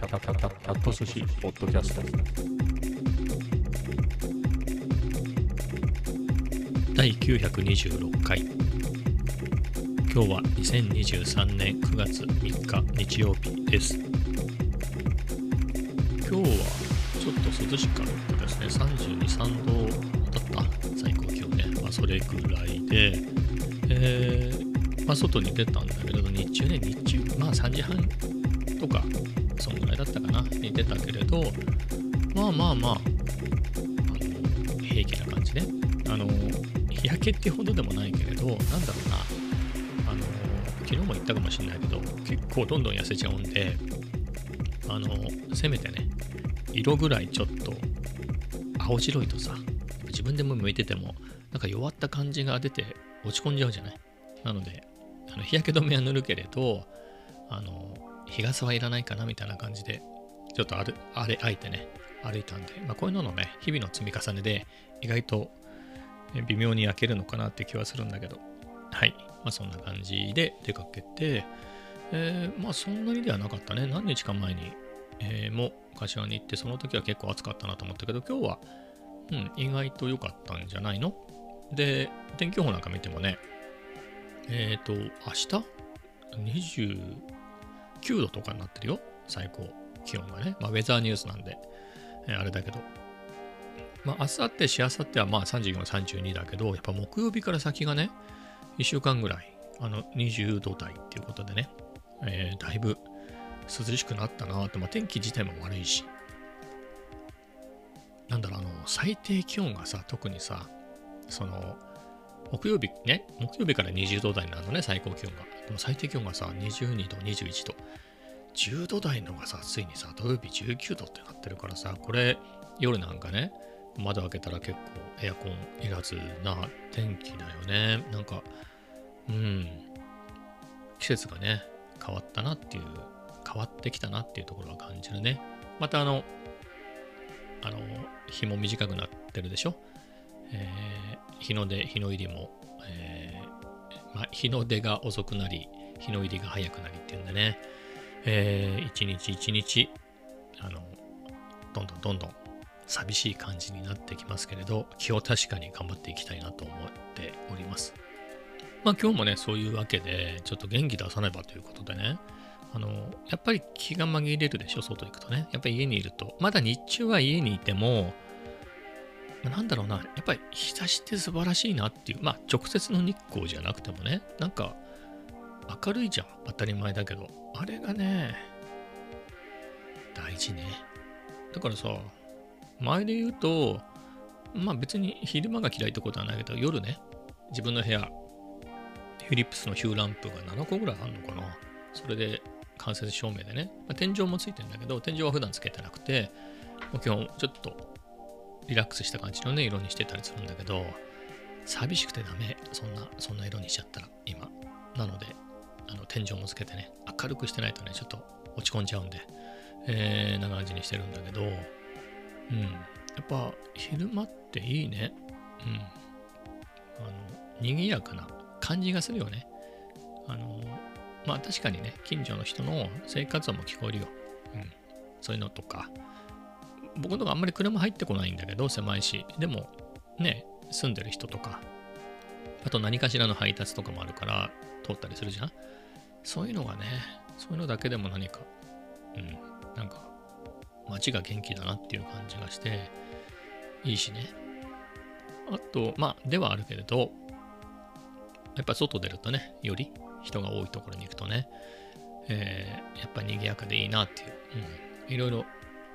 キャタキャタキャット寿司ポッドキャスト第926回今日は2023年9月3日日曜日です今日はちょっと涼しかったですね32、3度だった最高気温ね、まあ、それぐらいで、えーまあ、外に出たんだけど日中ね日中まあ3時半とかそんぐらいだったかなに出たけれどまあまあまああの平気な感じね。あの日焼けってほどでもないけれどなんだろうな。あの昨日も言ったかもしれないけど結構どんどん痩せちゃうんであのせめてね色ぐらいちょっと青白いとさ自分でも向いててもなんか弱った感じが出て落ち込んじゃうじゃない。なのであの日焼け止めは塗るけれどあの日傘はいらないかなみたいな感じでちょっとあるあれあえてね歩いたんで、まあ、こういうののね日々の積み重ねで意外と微妙に焼けるのかなって気はするんだけどはい。まあそんな感じで出かけてえー、まあそんなにではなかったね。何日か前に、えー、も柏に行ってその時は結構暑かったなと思ったけど今日はうん意外と良かったんじゃないの？で天気予報なんか見てもねえっ、ー、と明日？9度とかになってるよ。最高。気温がね。まあウェザーニュースなんで、えー、あれだけど。まあ、明後日、しあさってはまあ34、32だけど、やっぱ木曜日から先がね、1週間ぐらい、あの、20度台っていうことでね、えー、だいぶ涼しくなったなと、まあ、天気自体も悪いし、なんだろう、あの、最低気温がさ、特にさ、その、木曜日ね、木曜日から20度台になるのね、最高気温が。でも最低気温がさ、22度、21度。10度台のがさ、ついにさ、土曜日19度ってなってるからさ、これ、夜なんかね、窓開けたら結構エアコンいらずな天気だよね。なんか、うん、季節がね、変わったなっていう、変わってきたなっていうところは感じるね。またあの、あの、日も短くなってるでしょ？えー、日の出、日の入りも、えー、まあ、日の出が遅くなり、日の入りが早くなりっていうんでね、えー、一日一日、あの、どんどんどんどん寂しい感じになってきますけれど、気を確かに頑張っていきたいなと思っております。まあ今日もね、そういうわけで、ちょっと元気出さねばということでね、あの、やっぱり気が紛れるでしょ、外行くとね。やっぱり家にいると。まだ日中は家にいても、なんだろうな、やっぱり日差しって素晴らしいなっていう、まあ直接の日光じゃなくてもね、なんか明るいじゃん、当たり前だけど。あれがね、大事ね。だからさ、前で言うと、まあ別に昼間が嫌いってことはないけど、夜ね、自分の部屋、フィリップスのヒューランプが7個ぐらいあるのかな。それで間接照明でね、まあ、天井もついてんだけど、天井は普段つけてなくて、もう基本ちょっとリラックスした感じのね、色にしてたりするんだけど、寂しくてダメ。そんな、そんな色にしちゃったら、今。なので、あの天井もつけてね、明るくしてないとね、ちょっと落ち込んじゃうんで、えー、な感じにしてるんだけど、うん。やっぱ昼間っていいね。うん。あの、賑やかな感じがするよね。あの、まあ確かにね、近所の人の生活音も聞こえるよ。うん。そういうのとか。僕のとこあんまり車入ってこないんだけど、狭いし。でも、ね、住んでる人とか、あと何かしらの配達とかもあるから、通ったりするじゃん。そういうのがね、そういうのだけでも何か、うん、なんか街が元気だなっていう感じがして、いいしね。あと、まあ、ではあるけれど、やっぱ外出るとね、より人が多いところに行くとね、えー、やっぱ賑やかでいいなっていう、うん、いろいろ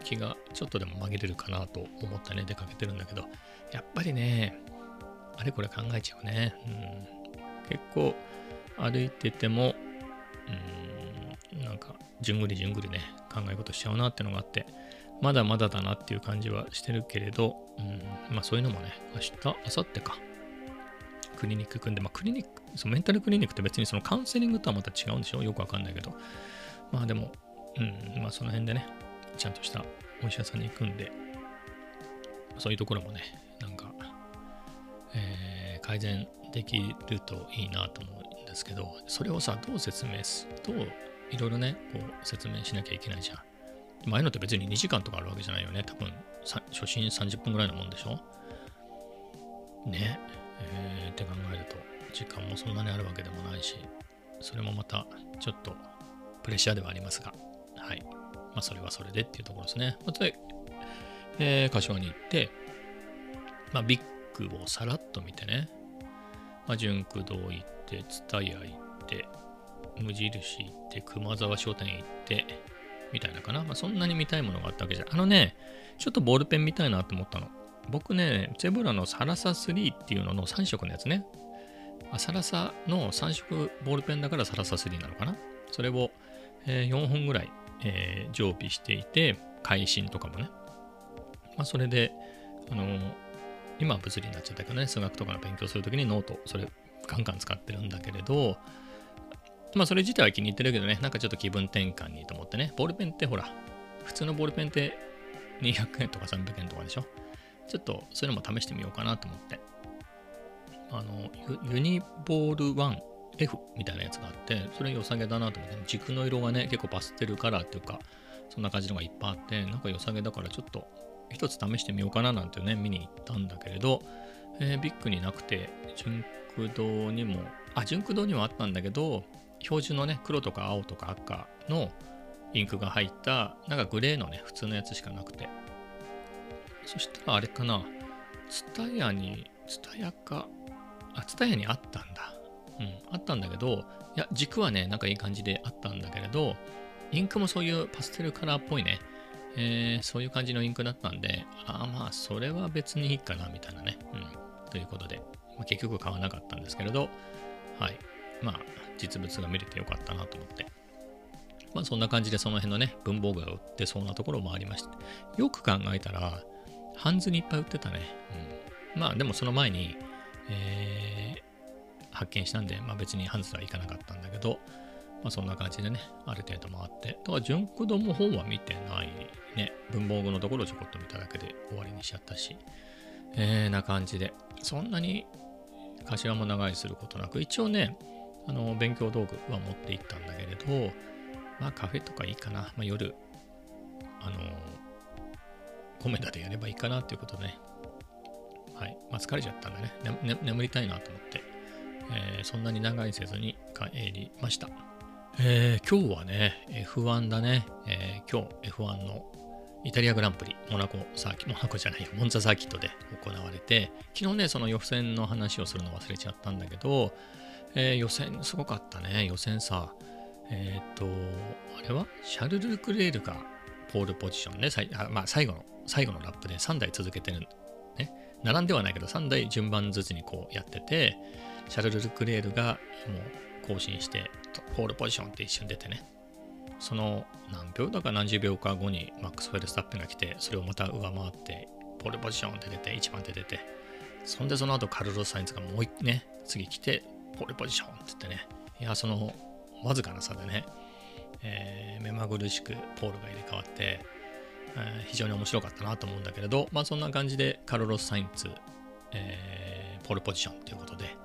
気がちょっとでも紛れるかなと思ってね、出かけてるんだけど、やっぱりね、あれこれ考えちゃうね。うん、結構歩いてても、うん、なんか、じゅんぐりじゅんぐりね、考え事しちゃうなってのがあって、まだまだだなっていう感じはしてるけれど、うん、まあそういうのもね、明日、明後日か、クリニック組んで、まあクリニック、そのメンタルクリニックって別にそのカウンセリングとはまた違うんでしょ？よくわかんないけど、まあでも、うん、まあその辺でね、ちゃんとしたお医者さんに行くんで、そういうところもね、なんか、えー、改善できるといいなと思うんですけど、それをさ、どう説明す、どういろいろね、こう説明しなきゃいけないじゃん。前のって別に2時間とかあるわけじゃないよね。多分、初心30分ぐらいのもんでしょね。えー、って考えると、時間もそんなにあるわけでもないし、それもまたちょっとプレッシャーではありますが、はい。まあ、それはそれでっていうところですね。また、えー、柏に行って、まあ、ビッグをさらっと見てね、まあ、純駆堂行って、蔦屋行って、無印行って、熊沢商店行って、みたいなかな。まあ、そんなに見たいものがあったわけじゃあのね、ちょっとボールペン見たいなと思ったの。僕ね、ゼブラのサラサ3っていうのの3色のやつね。あサラサの3色ボールペンだからサラサ3なのかな。それを、えー、4本ぐらい、えー、常備していて、会心とかもね。まあ、それで、あのー、今は物理になっちゃったけどね、数学とかの勉強するときにノート、それガンガン使ってるんだけれど、まあそれ自体は気に入ってるけどね、なんかちょっと気分転換にと思ってね、ボールペンってほら、普通のボールペンって200円とか300円とかでしょ？ちょっとそういうのも試してみようかなと思って。あの、ユニボール1 F みたいなやつがあって、それ良さげだなと思って、軸の色がね、結構パステルカラーっていうか、そんな感じのがいっぱいあって、なんか良さげだからちょっと一つ試してみようかななんてね、見に行ったんだけれど、えー、ビッグになくて、純駆動にも、あ、純駆動にはあったんだけど、標準のね、黒とか青とか赤のインクが入った、なんかグレーのね、普通のやつしかなくて。そしたらあれかな、ツタヤに、ツタヤか、あ、ツタヤにあったんだ。うん、あったんだけど、いや、軸はね、なんかいい感じであったんだけれど、インクもそういうパステルカラーっぽいね、えー、そういう感じのインクだったんで、ああまあ、それは別にいいかな、みたいなね。うん。ということで、まあ、結局買わなかったんですけれど、はい。まあ、実物が見れてよかったなと思って。まあ、そんな感じでその辺のね、文房具が売ってそうなところもありまして、よく考えたら、ハンズにいっぱい売ってたね。うん、まあ、でもその前に、えー、発見したんで、まあ別にハンズは行かなかったんだけど、まあそんな感じでね、ある程度回って。だから、純駆動も本は見てないね。文房具のところをちょこっと見ただけで終わりにしちゃったし、えー、な感じで。そんなに頭も長いすることなく、一応ね、あの、勉強道具は持って行ったんだけれど、まあカフェとかいいかな。まあ夜、あの、コメダでやればいいかなっていうことね。はい。まあ疲れちゃったんでね、ね眠りたいなと思って、えー、そんなに長いせずに帰りました。えー、今日はね、F1 だね。えー、今日 F1 のイタリアグランプリ、モナコサーキット、モナコじゃないよ、モンツァサーキットで行われて、昨日ね、その予選の話をするの忘れちゃったんだけど、えー、予選すごかったね。予選さ、えっ、と、あれは？シャルル・クレールがポールポジションね、あまあ、最後の、最後のラップで3台続けてる、ね。並んではないけど、3台順番ずつにこうやってて、シャルル・クレールがもう更新して、ポールポジションって一瞬出てね。その何秒だか何十秒か後にマックス・フェルスタッペンが来て、それをまた上回って、ポールポジションって出て、1番手出て、そんでその後カルロス・サインズがもう一ね、次来て、ポールポジションって言ってね、いや、そのわずかな差でね、えー、目まぐるしくポールが入れ替わって、えー、非常に面白かったなと思うんだけれど、まあそんな感じでカルロス・サインツ、えー、ポールポジションということで、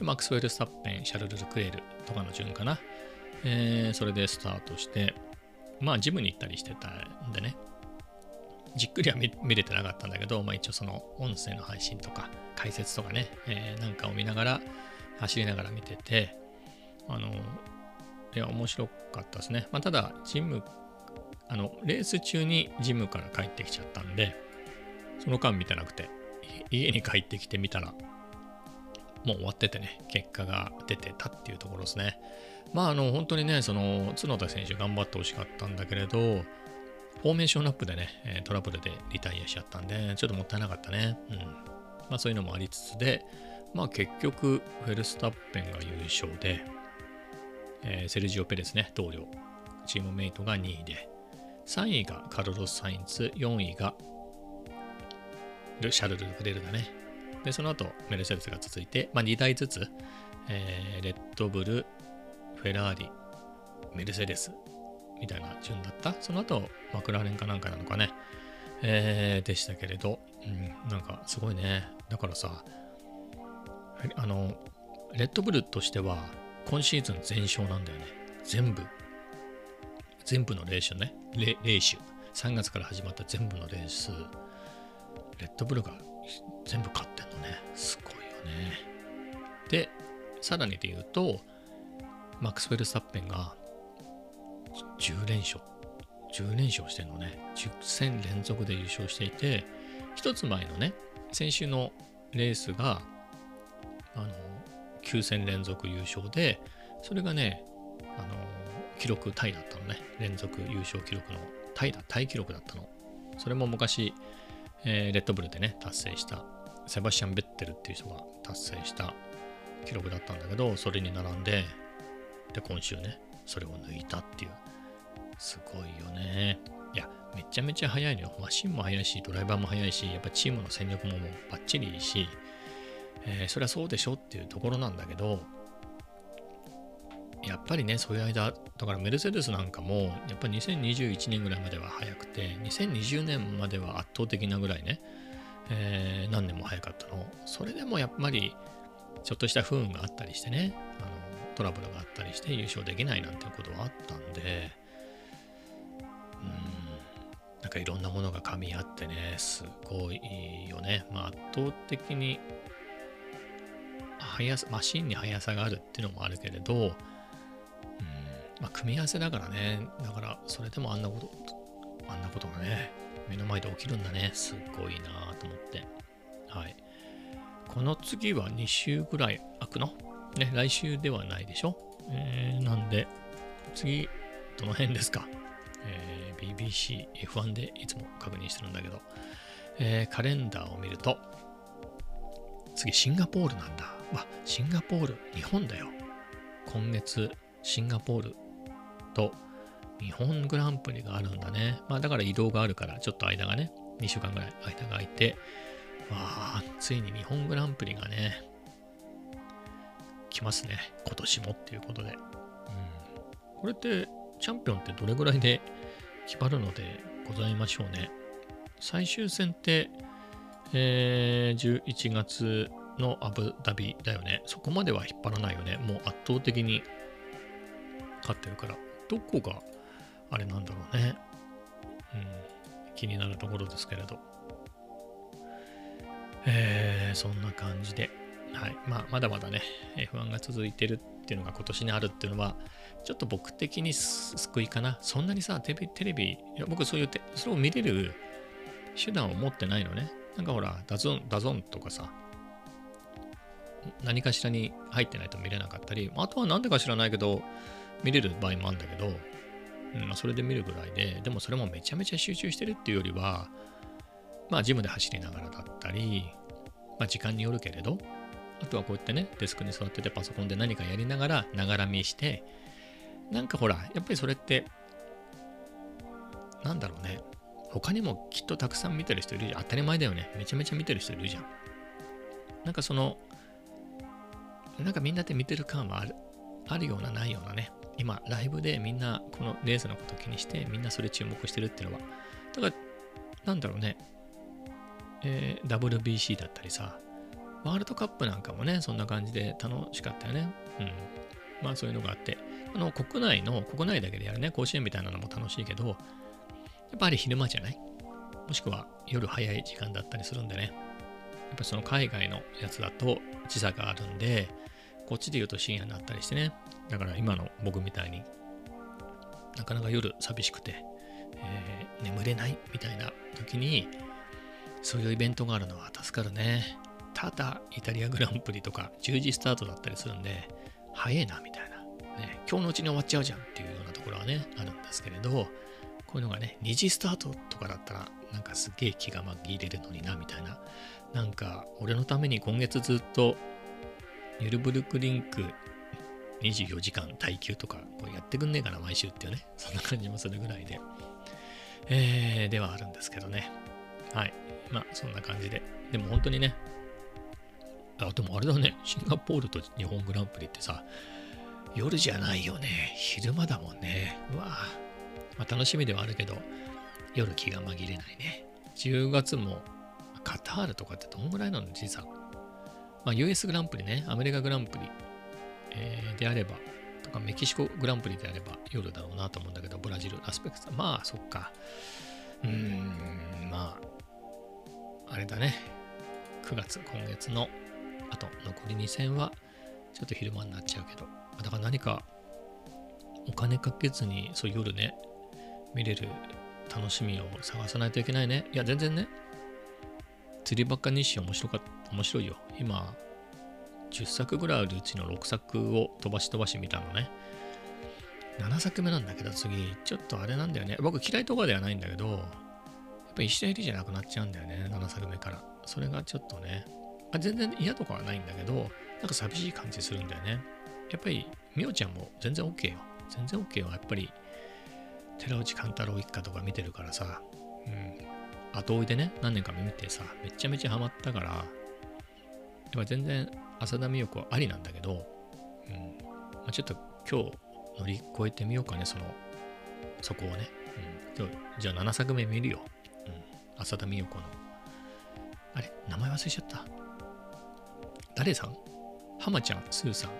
マックスウェル・スタッペン、シャルル・ル・クレールとかの順かな、えー、それでスタートして、まあジムに行ったりしてたんでね、じっくりは見れてなかったんだけど、まあ一応その音声の配信とか解説とかね、えー、なんかを見ながら、走りながら見てて、あの、いや、面白かったですね。まあ、ただ、ジム、あの、レース中にジムから帰ってきちゃったんで、その間見てなくて、家に帰ってきてみたら、もう終わっててね、結果が出てたっていうところですね。まあ、あの、本当にね、その、角田選手頑張ってほしかったんだけれど、フォーメーションアップでね、トラブルでリタイアしちゃったんで、ちょっともったいなかったね。うん。まあ、そういうのもありつつで、まあ結局、フェルスタッペンが優勝で、えー、セルジオ・ペレスね、同僚、チームメイトが2位で、3位がカルロス・サインツ、4位がルシャルル・フレルだね。で、その後、メルセデスが続いて、まあ、2台ずつ、えー、レッドブル、フェラーリ、メルセデスみたいな順だった。その後、マクラーレンかなんかなのかね、えー、でしたけれど、うん、なんかすごいね。だからさ、あの、レッドブルとしては、今シーズン全勝なんだよね。全部。全部のレースね、レレース、3月から始まった全部のレース、レッドブルが全部勝ってんのね。すごいよね。で、さらにで言うと、マックス・フェルスタッペンが10連勝、10連勝してんのね。10戦連続で優勝していて、一つ前のね、先週のレースが、あの、9戦連続優勝で、それがね、あの、記録タイだったのね。連続優勝記録のタイだ、タイ記録だったの。それも昔、えーレッドブルでね、達成した、セバスチャン・ベッテルっていう人が達成した記録だったんだけど、それに並んで、で、今週ね、それを抜いたっていう。すごいよね。いや、めちゃめちゃ速いのよ。マシンも速いし、ドライバーも速いし、やっぱチームの戦力ももうバッチリいいし、えーそれはそうでしょっていうところなんだけど、やっぱりね、そういう間、だからメルセデスなんかも、やっぱり2021年ぐらいまでは早くて、2020年までは圧倒的なぐらいね、えー何年も早かったの。それでもやっぱり、ちょっとした不運があったりしてね、あのトラブルがあったりして優勝できないなんていうことはあったんで、うん、なんかいろんなものが噛み合ってね、すごいよね。まあ圧倒的に速さ、マシンに速さがあるっていうのもあるけれど、うん、まあ組み合わせだからね、だからそれでもあんなこと、あんなことがね、目の前で起きるんだね。すっごいなと思って。はい。この次は2週ぐらい空くの？ね、来週ではないでしょ？えー、なんで、次、どの辺ですか？えー BBC、F1 でいつも確認してるんだけど、えーカレンダーを見ると、次、シンガポールなんだ。わ、シンガポール、日本だよ。今月、シンガポールと日本グランプリがあるんだね。まあだから移動があるから、ちょっと間がね、2週間ぐらい間が空いて、わあ、ついに日本グランプリがね、来ますね。今年もっていうことで。うん、これって、チャンピオンってどれぐらいで決まるのでございましょうね。最終戦って、えー11月のアブダビだよね。そこまでは引っ張らないよね。もう圧倒的に勝ってるから。どこがあれなんだろうね。うん、気になるところですけれど。えーそんな感じで。はい。まあ、まだまだね、F1 が続いてるっていうのが今年にあるっていうのは、ちょっと僕的に救いかな。そんなにさ、テレビ、テレビいや僕そういうて、それを見れる手段を持ってないのね。なんかほら、ダゾン、ダゾンとかさ、何かしらに入ってないと見れなかったり、あとはなんでか知らないけど、見れる場合もあるんだけど、うんまあ、それで見るぐらいで、でもそれもめちゃめちゃ集中してるっていうよりは、まあ、ジムで走りながらだったり、まあ、時間によるけれど、あとはこうやってね、デスクに座っててパソコンで何かやりながら、ながら見して、なんかほら、やっぱりそれって、なんだろうね、他にもきっとたくさん見てる人いるじゃん。当たり前だよね。めちゃめちゃ見てる人いるじゃん。なんかその、なんかみんなで見てる感はあるあるようなないようなね。今、ライブでみんなこのレースのことを気にして、みんなそれ注目してるっていうのは。だから、なんだろうね。えー WBC だったりさ、ワールドカップなんかもね、そんな感じで楽しかったよね。うん。まあそういうのがあって、あの、国内の、国内だけでやるね、甲子園みたいなのも楽しいけど、やっぱり昼間じゃない？もしくは夜早い時間だったりするんでね。やっぱその海外のやつだと時差があるんで、こっちで言うと深夜になったりしてね。だから今の僕みたいになかなか夜寂しくて、えー眠れないみたいな時に、そういうイベントがあるのは助かるね。ただ、イタリアグランプリとか10時スタートだったりするんで、早いなみたいな。ね、今日のうちに終わっちゃうじゃんっていうようなところはね、あるんですけれど、こういうのがね、2時スタートとかだったら、なんかすげえ気が紛れるのにな、みたいな。なんか、俺のために今月ずっと、ニュルブルクリンク24時間耐久とか、こうやってくんねえかな、毎週っていうね。そんな感じもするぐらいで。えー、ではあるんですけどね。はい。まあ、そんな感じで。でも本当にね、あ、でもあれだね、シンガポールと日本グランプリってさ、夜じゃないよね。昼間だもんね。うわぁまあ、楽しみではあるけど、夜気が紛れないね。10月も、カタールとかってどんぐらいなの時差。まあ、US グランプリね、アメリカグランプリ、えであれば、とまあメキシコグランプリであれば夜だろうなと思うんだけど、ブラジル、ラスベガス、まあそっか。うーん、まあ、あれだね。9月、今月の、あと残り2戦は、ちょっと昼間になっちゃうけど、だから何かお金かけずに、そう夜ね、見れる楽しみを探さないといけないね。いや、全然ね、釣りばっか日誌面白かった、面白いよ。今、10作ぐらいあるうちの6作を飛ばし飛ばし見たのね。7作目なんだけど次、ちょっとあれなんだよね。僕嫌いとかではないんだけど、やっぱ石田入りじゃなくなっちゃうんだよね、7作目から。それがちょっとね、あ全然嫌とかはないんだけど、なんか寂しい感じするんだよね。やっぱり、みおちゃんも全然 OK よ。全然 OK よ。やっぱり、寺内貫太郎一家とか見てるからさ、うん。後追いでね、何年か見てさ、めちゃめちゃハマったから、やっぱ全然浅田美代子はありなんだけど、うん。まあ、ちょっと今日乗り越えてみようかね、その、そこをね。うん。今日、じゃあ7作目見るよ。うん。浅田美代子の。あれ？名前忘れちゃった。誰さん？浜ちゃん、スーさん。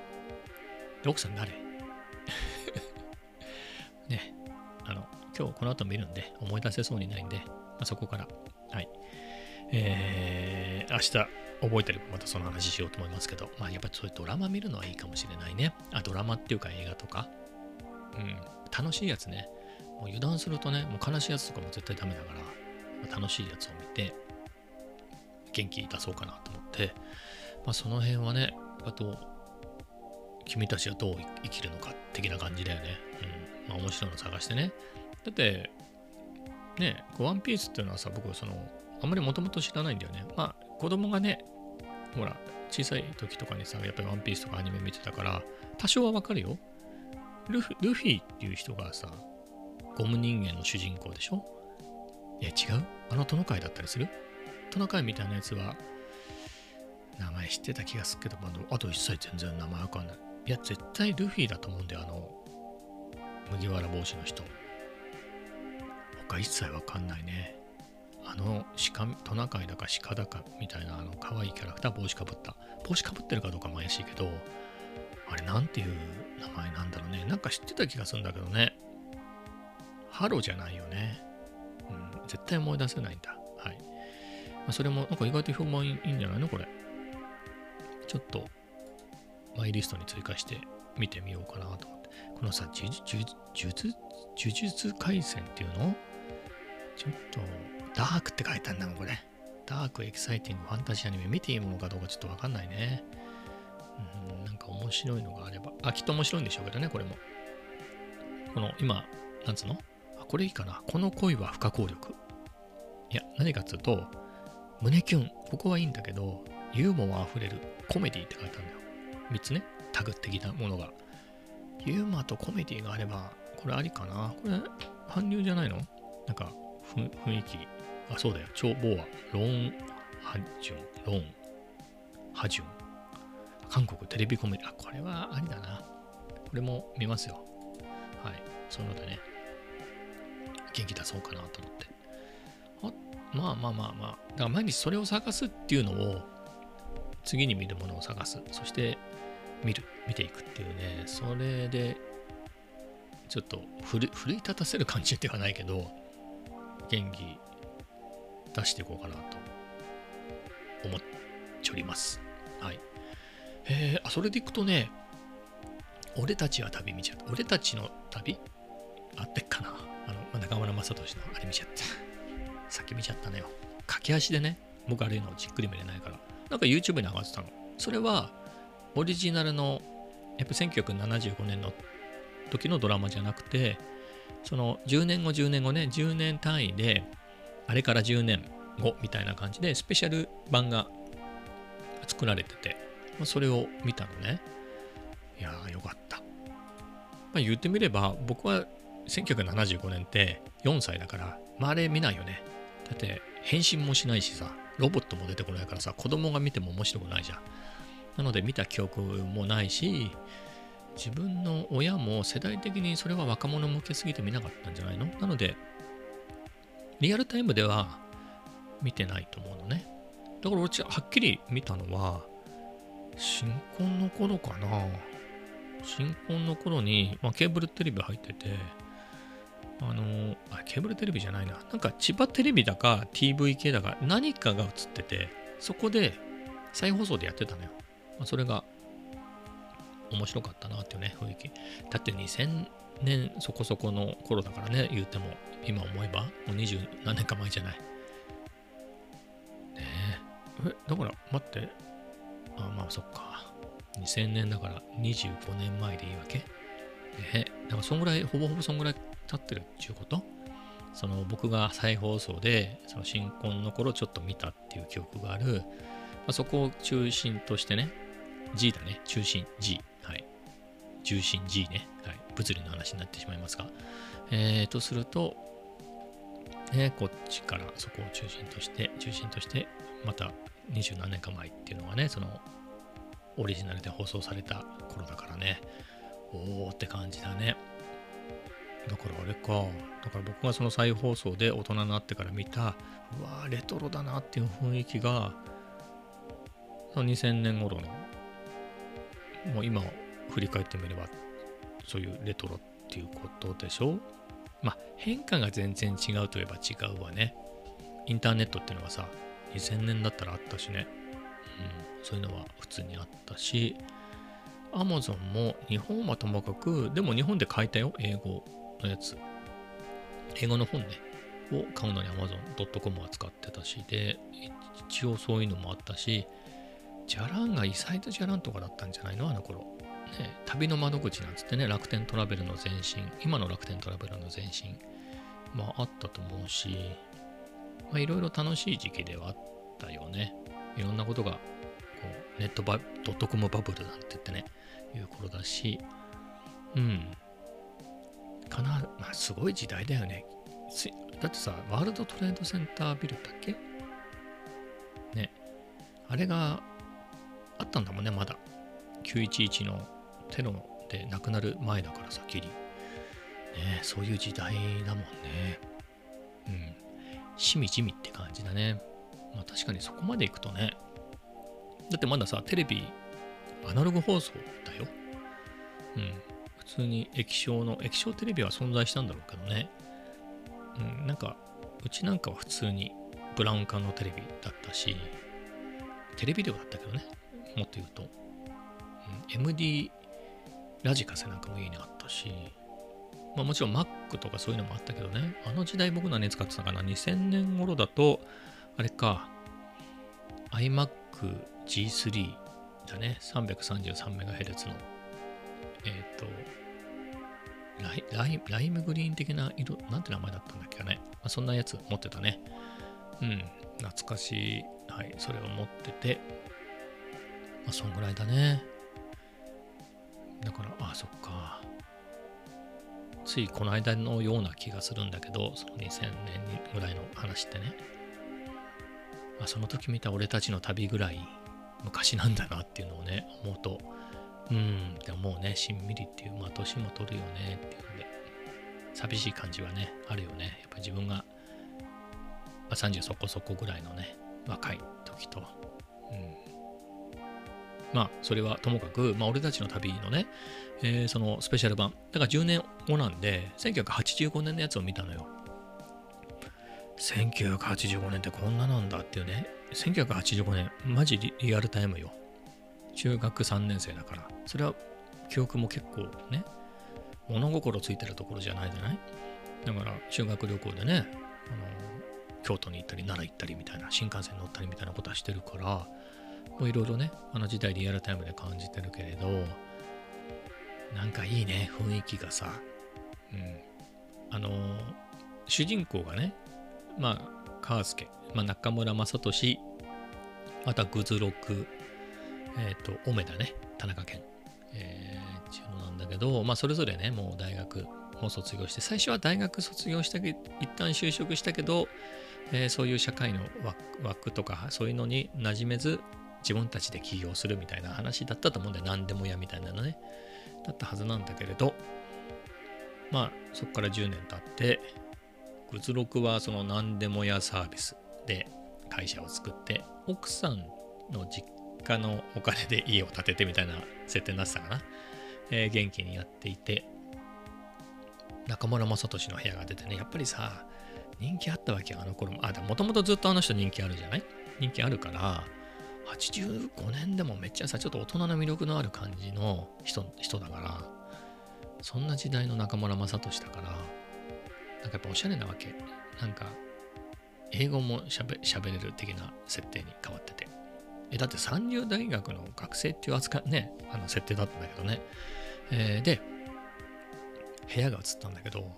奥さん誰？ね。あの、今日この後見るんで、思い出せそうにないんで、まあ、そこから、はい。えー、明日覚えてればまたその話しようと思いますけど、まあやっぱりそういうドラマ見るのはいいかもしれないね。あ、ドラマっていうか映画とか。うん、楽しいやつね。もう油断するとね、もう悲しいやつとかも絶対ダメだから、まあ楽しいやつを見て、元気出そうかなと思って、まあその辺はね、あと、君たちはどう生きるのか的な感じだよね。うん。まあ面白いの探してね。だって、ね、ワンピースっていうのはさ、僕、その、あんまりもともと知らないんだよね。まあ、子供がね、ほら、小さい時とかにさ、やっぱりワンピースとかアニメ見てたから、多少はわかるよ。ルフルフィっていう人がさ、ゴム人間の主人公でしょ？いや、違う？あのトナカイだったりする？トナカイみたいなやつは、名前知ってた気がするけど、あと一切全然名前わかんない。いや、絶対ルフィだと思うんだよ、あの、麦わら帽子の人。他一切わかんないね。あの鹿、トナカイだか鹿だかみたいなあの可愛いキャラクター帽子かぶった。帽子かぶってるかどうかも怪しいけど、あれなんていう名前なんだろうね。なんか知ってた気がするんだけどね。ハロじゃないよね。うん、絶対思い出せないんだ。はい。まあ、それもなんか意外と評判いいんじゃないの？これ。ちょっとマイリストに追加して見てみようかなと思って。このさ、呪術、呪術、呪術廻戦っていうの？ちょっと、ダークって書いてあるんだもん、これ。ダーク、エキサイティング、ファンタジーアニメ、見ていいものかどうかちょっとわかんないね。うん、なんか面白いのがあれば。あ、きっと面白いんでしょうけどね、これも。この、今、なんつうの？あ、これいいかな。この恋は不可抗力。いや、何かっつうと、胸キュン。ここはいいんだけど、ユーモアあふれるコメディって書いてあるんだよ。3つね、タグ的なものが。ユーモアとコメディがあれば、これありかな。これ、韓流じゃないの？なんか、雰囲気。あ、そうだよ。超ボア、ロン、ハジュン、ロン、ハジュン。韓国テレビコメディ。あ、これはありだな。これも見ますよ。はい。そういうのでね、元気出そうかなと思って。あまあまあまあまあ。だから毎日それを探すっていうのを、次に見るものを探す。そして、見る、見ていくっていうね、それで、ちょっと奮い立たせる感じではないけど、元気出していこうかなと思っております。はい。えー、あ、それでいくとね、俺たちは旅見ちゃった。俺たちの旅あってっかなあの、ま中村雅俊のあれ見ちゃった。先見ちゃったのよ。駆け足でね、僕あれのじっくり見れないから。なんか YouTube に上がってたの。それは、オリジナルの、やっぱ1975年の時のドラマじゃなくて、その10年後、10年後ね、10年単位で、あれから10年後みたいな感じで、スペシャル版が作られてて、ま、それを見たのね。いやー、よかった。まあ、言ってみれば、僕は1975年って4歳だから、まあ、あれ見ないよね。だって、変身もしないしさ、ロボットも出てこないからさ、子供が見ても面白くないじゃん。なので見た記憶もないし、自分の親も世代的にそれは若者向けすぎて見なかったんじゃないの？なので、リアルタイムでは見てないと思うのね。だから俺はっきり見たのは、新婚の頃かな。新婚の頃に、まあ、ケーブルテレビ入ってて、あのあケーブルテレビじゃないな。なんか千葉テレビだか TV 系だか何かが映ってて、そこで再放送でやってたのよ。まあ、それが面白かったなっていうね、雰囲気。だって2000年そこそこの頃だからね、言うても、今思えば、もう20何年か前じゃない。ねえ。え、だから、待って。あ、まあそっか。2000年だから25年前でいいわけ？ねだからそんぐらい、ほぼほぼそんぐらい経ってるっていうこと？その僕が再放送で、その新婚の頃ちょっと見たっていう記憶がある、まあ、そこを中心としてね、G だね、中心 G。はい。中心 G ね。はい。物理の話になってしまいますが。えー、とすると、ね、こっちからそこを中心として、中心として、また二十何年か前っていうのがね、そのオリジナルで放送された頃だからね、おーって感じだね。だからあれか。だから僕がその再放送で大人になってから見た、うわー、レトロだなっていう雰囲気が、の2000年頃の、もう今振り返ってみれば、そういうレトロっていうことでしょ？まあ変化が全然違うといえば違うわね。インターネットっていうのはさ、2000年だったらあったしね。うん、そういうのは普通にあったし、Amazon も日本はともかく、でも日本で買えたよ、英語のやつ。英語の本ね、を買うのに Amazon.com は使ってたし、で、一応そういうのもあったし、ジャランがイサイトジャランとかだったんじゃないの？あの頃。ね、旅の窓口なんつってね、楽天トラベルの前身、今の楽天トラベルの前身、まああったと思うし、まあいろいろ楽しい時期ではあったよね。いろんなことが、こう、ネットバ、ドットコムバブルなんて言ってね、いう頃だし、うん。かな、まあすごい時代だよね。だってさ、ワールドトレードセンタービルだっけ？ね。あれがあったんだもんね、まだ。911のテロで亡くなる前だからさっ、きり。ねそういう時代だもんね。うん。しみじみって感じだね。まあ確かにそこまで行くとね。だってまださ、テレビ、アナログ放送だよ。うん。普通に液晶の、液晶テレビは存在したんだろうけどね。うん、なんか、うちなんかは普通にブラウン管のテレビだったし、テレビデオだったけどね。もっと言うと。うん、MD ラジカセなんかも家にあったし、まあもちろん Mac とかそういうのもあったけどね。あの時代僕何使ってたかな ?2000 年頃だと、あれか、iMac G3 だね。333MHz の。えっ、ー、とライライ、ライムグリーン的な色、なんて名前だったんだっけかね。まあ、そんなやつ持ってたね。うん、懐かしい。はい、それを持ってて、まあ、そんぐらいだね。だから、ああ、そっか。ついこの間のような気がするんだけど、その2000年ぐらいの話ってね。まあ、その時見た俺たちの旅ぐらい昔なんだなっていうのをね、思うと、うん、でももうね、しんみりっていう、まあ年も取るよねっていうんで、寂しい感じはね、あるよね。やっぱ自分が、まあ、30そこそこぐらいのね、若い時と、まあ、それはともかく、まあ、俺たちの旅のね、えー、そのスペシャル版、だから10年後なんで、1985年のやつを見たのよ。1985年ってこんななんだっていうね。1985年、マジリアルタイムよ。中学3年生だから。それは記憶も結構ね、物心ついてるところじゃないじゃない？だから修学旅行でね、あの京都に行ったり奈良行ったりみたいな新幹線乗ったりみたいなことはしてるからいろいろねあの時代リアルタイムで感じてるけれどなんかいいね雰囲気がさ。うん。あの主人公がねまあカースケ、まあ、中村雅俊またグズロクえっ、ー、とオメダね田中健。えー、っていうのなんだけどまあそれぞれねもう大学も卒業して最初は大学卒業したけ一旦就職したけどえー、そういう社会の枠とかそういうのに馴染めず自分たちで起業するみたいな話だったと思うんだよ。何でもやみたいなのね。だったはずなんだけれど。まあそこから10年経ってグズロクはその何でも屋サービスで会社を作って奥さんの実家のお金で家を建ててみたいな設定になってたかな。えー元気にやっていて、中村雅俊の部屋が出てね、やっぱりさ、人気あったわけよ、あの頃も。あ、もともとずっとあの人人気あるじゃない？人気あるから、85年でもめっちゃさ、ちょっと大人の魅力のある感じの人人だから、そんな時代の中村雅俊だから、なんかやっぱおしゃれなわけ。なんか、英語もしゃべ喋れる的な設定に変わってて。え、だって三流大学の学生っていう扱いね、あの設定だったんだけどね。えーで、部屋が映ったんだけど、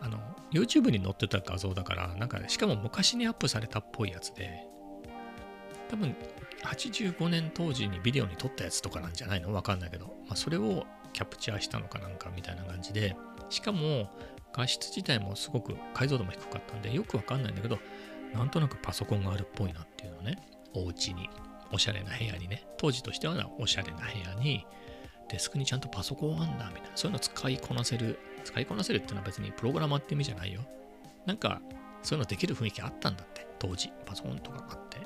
あの、YouTube に載ってた画像だから、なんか、しかも昔にアップされたっぽいやつで、多分、85年当時にビデオに撮ったやつとかなんじゃないの？わかんないけど、まあ、それをキャプチャーしたのかなんかみたいな感じで、しかも、画質自体もすごく解像度も低かったんで、よくわかんないんだけど、なんとなくパソコンがあるっぽいなっていうのね、お家に、おしゃれな部屋にね、当時としてはおしゃれな部屋に、デスクにちゃんとパソコンあんだみたいな、そういうの使いこなせる、使いこなせるっていうのは別にプログラマーって意味じゃないよ。なんか、そういうのできる雰囲気あったんだって、当時、パソコンとかあって。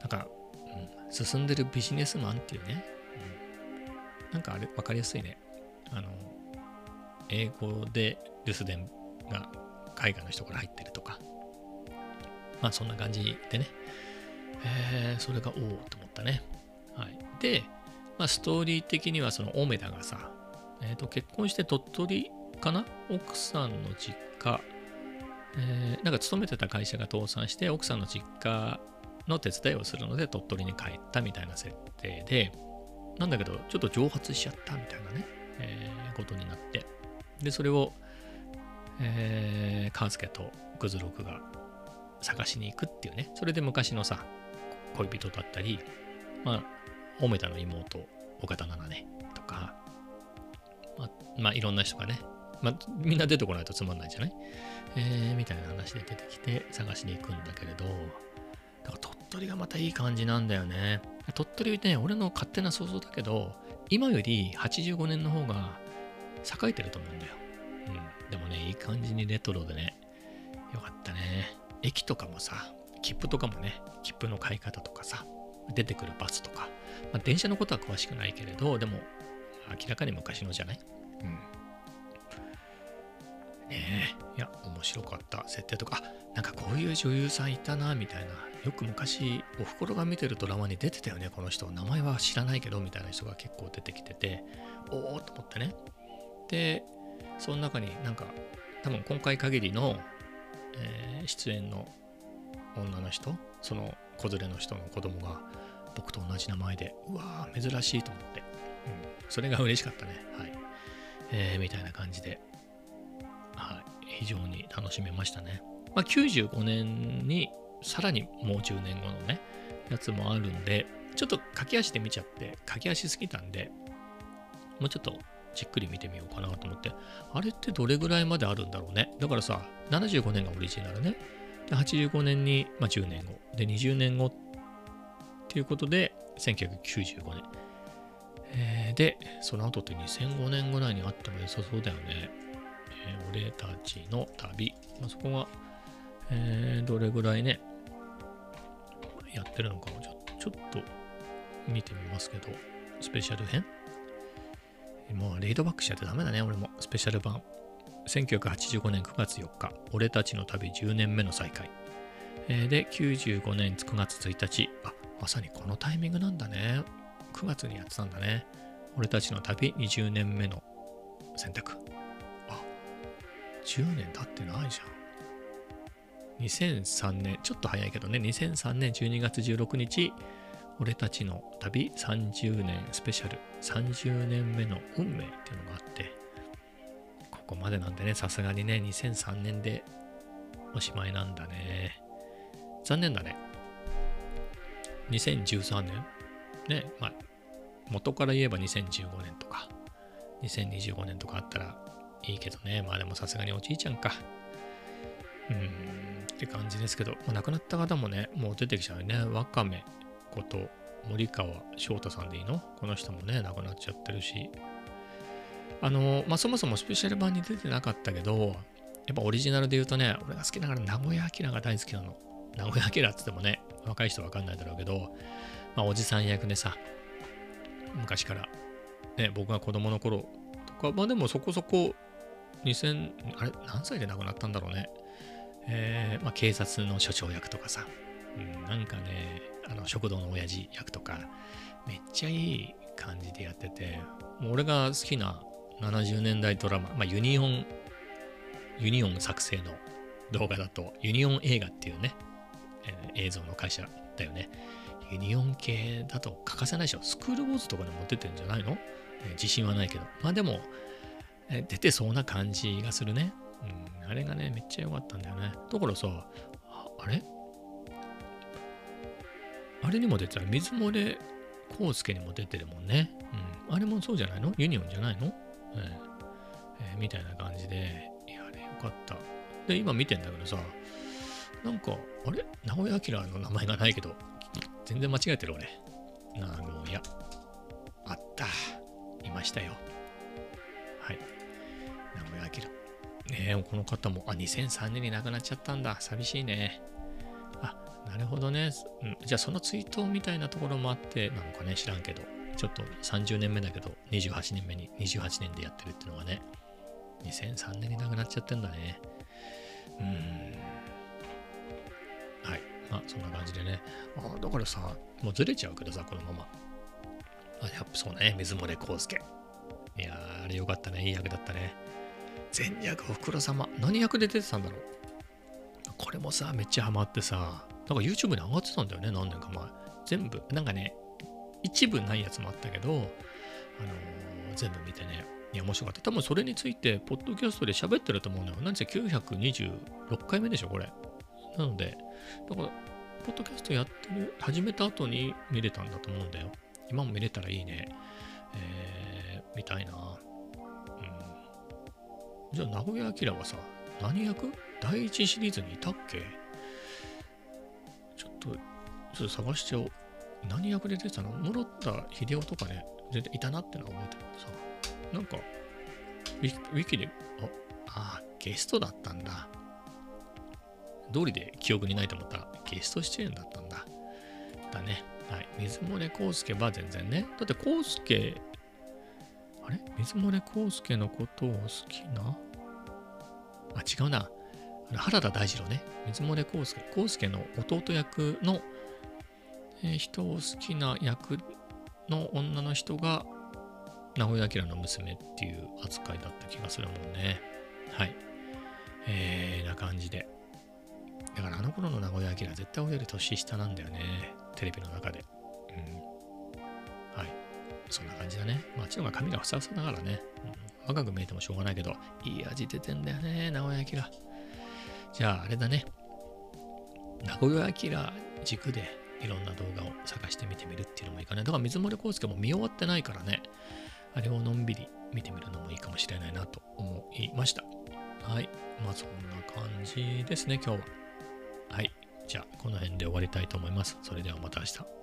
なんか、うん、進んでるビジネスマンっていうね、うん、なんかあれ、わかりやすいね。あの、英語で留守電が海外の人から入ってるとか、まあそんな感じでね、えーそれがおおと思ったね。はい。で、まあストーリー的にはそのオメダがさ、えーと結婚して鳥取かな？奥さんの実家、えーなんか勤めてた会社が倒産して奥さんの実家の手伝いをするので鳥取に帰ったみたいな設定でなんだけどちょっと蒸発しちゃったみたいなね、えーことになって。でそれを、えー、カースケとグズロクが探しに行くっていうね。それで昔のさ恋人だったりまあオメダの妹岡田奈々ね。とかまあ、まあ、いろんな人がね、まあ、みんな出てこないとつまんないじゃない？えー、みたいな話で出てきて探しに行くんだけれど、だから鳥取がまたいい感じなんだよね。鳥取ね、俺の勝手な想像だけど、今より85年の方が栄えてると思うんだよ。うん。でもね、いい感じにレトロでね、よかったね。駅とかもさ、切符とかもね、切符の買い方とかさ、出てくるバスとか、まあ、電車のことは詳しくないけれど、でも、明らかに昔のじゃない？うん。ねえ、面白かった。設定とか、あなんかこういう女優さんいたな、みたいな。よく昔、おふくろが見てるドラマに出てたよね、この人。名前は知らないけど、みたいな人が結構出てきてて、おおと思ってね。で、その中になんか、多分今回限りの、えー出演の女の人、その子連れの人の子供が僕と同じ名前で、うわー、珍しいと思って。うん、それが嬉しかったね。はい。えーみたいな感じで、はい、非常に楽しめましたね。まあ、95年にさらにもう10年後のね、やつもあるんで、ちょっと駆け足で見ちゃって、駆け足すぎたんで、もうちょっとじっくり見てみようかなと思って、あれってどれぐらいまであるんだろうね。だからさ、75年がオリジナルね。で85年に、まあ、10年後。で、20年後っていうことで、1995年。えーで、その後って2005年ぐらいにあっても良さそうだよね。ー俺たちの旅。まあ、そこが、えーどれぐらいね、やってるのかをちょちょっと見てみますけど、スペシャル編？もうレイドバックしちゃってダメだね、俺も。スペシャル版。1985年9月4日、俺たちの旅10年目の再会。えーで、95年9月1日、あ、まさにこのタイミングなんだね。9月にやってたんだね。俺たちの旅20年目の選択。10年経ってないじゃん。2003年、ちょっと早いけどね、2003年12月16日、俺たちの旅30年スペシャル30年目の運命っていうのがあって、ここまでなんでね、さすがにね、2003年でおしまいなんだね。残念だね。2013年？ね、まあ、元から言えば2015年とか、2025年とかあったらいいけどね。まあでもさすがにおじいちゃんか。うーん、って感じですけど、もう亡くなった方もね、もう出てきちゃうね。わかめこと森川翔太さんでいいの？この人もね、亡くなっちゃってるし。あの、まあそもそもスペシャル版に出てなかったけど、やっぱオリジナルで言うとね、俺が好きながら名古屋明が大好きなの。名古屋明って言ってもね、若い人わかんないだろうけど、まあおじさん役でさ、昔からね、僕が子供の頃とか、まあでもそこそこ2000、あれ、何歳で亡くなったんだろうね。えー、まあ警察の署長役とかさ、うん、なんかね、あの食堂の親父役とか、めっちゃいい感じでやってて、もう俺が好きな70年代ドラマ、まあユニオン、ユニオン作成の動画だと、ユニオン映画っていうね、えー映像の会社だよね。ユニオン系だと欠かせないでしょ。スクールウォーズとかでも出ててんじゃないの、えー自信はないけど。まあでも、出てそうな感じがするね。うん、あれがね、めっちゃ良かったんだよね。だからさ、あれ？あれにも出てた水漏れ康介にも出てるもんね。うん。あれもそうじゃないの？ユニオンじゃないの、えーえーみたいな感じで、いや、あれよかった。で、今見てんだけどさ、なんか、あれ？名古屋明の名前がないけど、全然間違えてる俺。名古屋。あった。いましたよ。名古屋明。ねえ、この方も、あ、2003年に亡くなっちゃったんだ。寂しいね。あ、なるほどね。うん、じゃあ、その追悼みたいなところもあってなのかね、知らんけど。ちょっと30年目だけど、28年目に、28年でやってるっていうのがね、2003年に亡くなっちゃってんだね。うん。はい。まあ、そんな感じでね。あだからさ、もうずれちゃうけどさ、このまま。あ、やっぱそうね、水漏れ康介。いやー、あれよかったね。いい役だったね。全略おふくろ様。何役で出てたんだろう？これもさ、めっちゃハマってさ、なんか YouTube に上がってたんだよね、何年か前。全部、なんかね、一部ないやつもあったけど、あのー全部見てね、いや、面白かった。多分それについて、ポッドキャストで喋ってると思うのよ。なんせ926回目でしょ、これ。なので、だから、ポッドキャストやってる、始めた後に見れたんだと思うんだよ。今も見れたらいいね。えー、見たいな。じゃあ、名古屋明はさ、何役？第一シリーズにいたっけ？ちょっと、ちょっと探しちゃおう。何役で出てたの？室田秀夫とかね、全然いたなってのは覚えてるけどさ。なんか、ウィキウィキで、あ、あーゲストだったんだ。通りで記憶にないと思ったら、ゲスト出演だったんだ。だね。はい。水漏れ康介は全然ね。だって康介、あれ？水漏れ康介のことを好きな？あ、違うな。原田大二郎ね。水漏れ康介。康介の弟役の、えー人を好きな役の女の人が、名古屋明の娘っていう扱いだった気がするもんね。はい。えー、な感じで。だからあの頃の名古屋明絶対俺より年下なんだよね。テレビの中で。うん。そんな感じだね。まあ、ちの方が髪がふさふさだからね。うん、若く見えてもしょうがないけど、いい味出てんだよね、名古屋明。じゃあ、あれだね。名古屋明軸でいろんな動画を探してみてみるっていうのもいいかね。だから水森康介も見終わってないからね。あれをのんびり見てみるのもいいかもしれないなと思いました。はい。まあそんな感じですね、今日は。はい。じゃあ、この辺で終わりたいと思います。それではまた明日。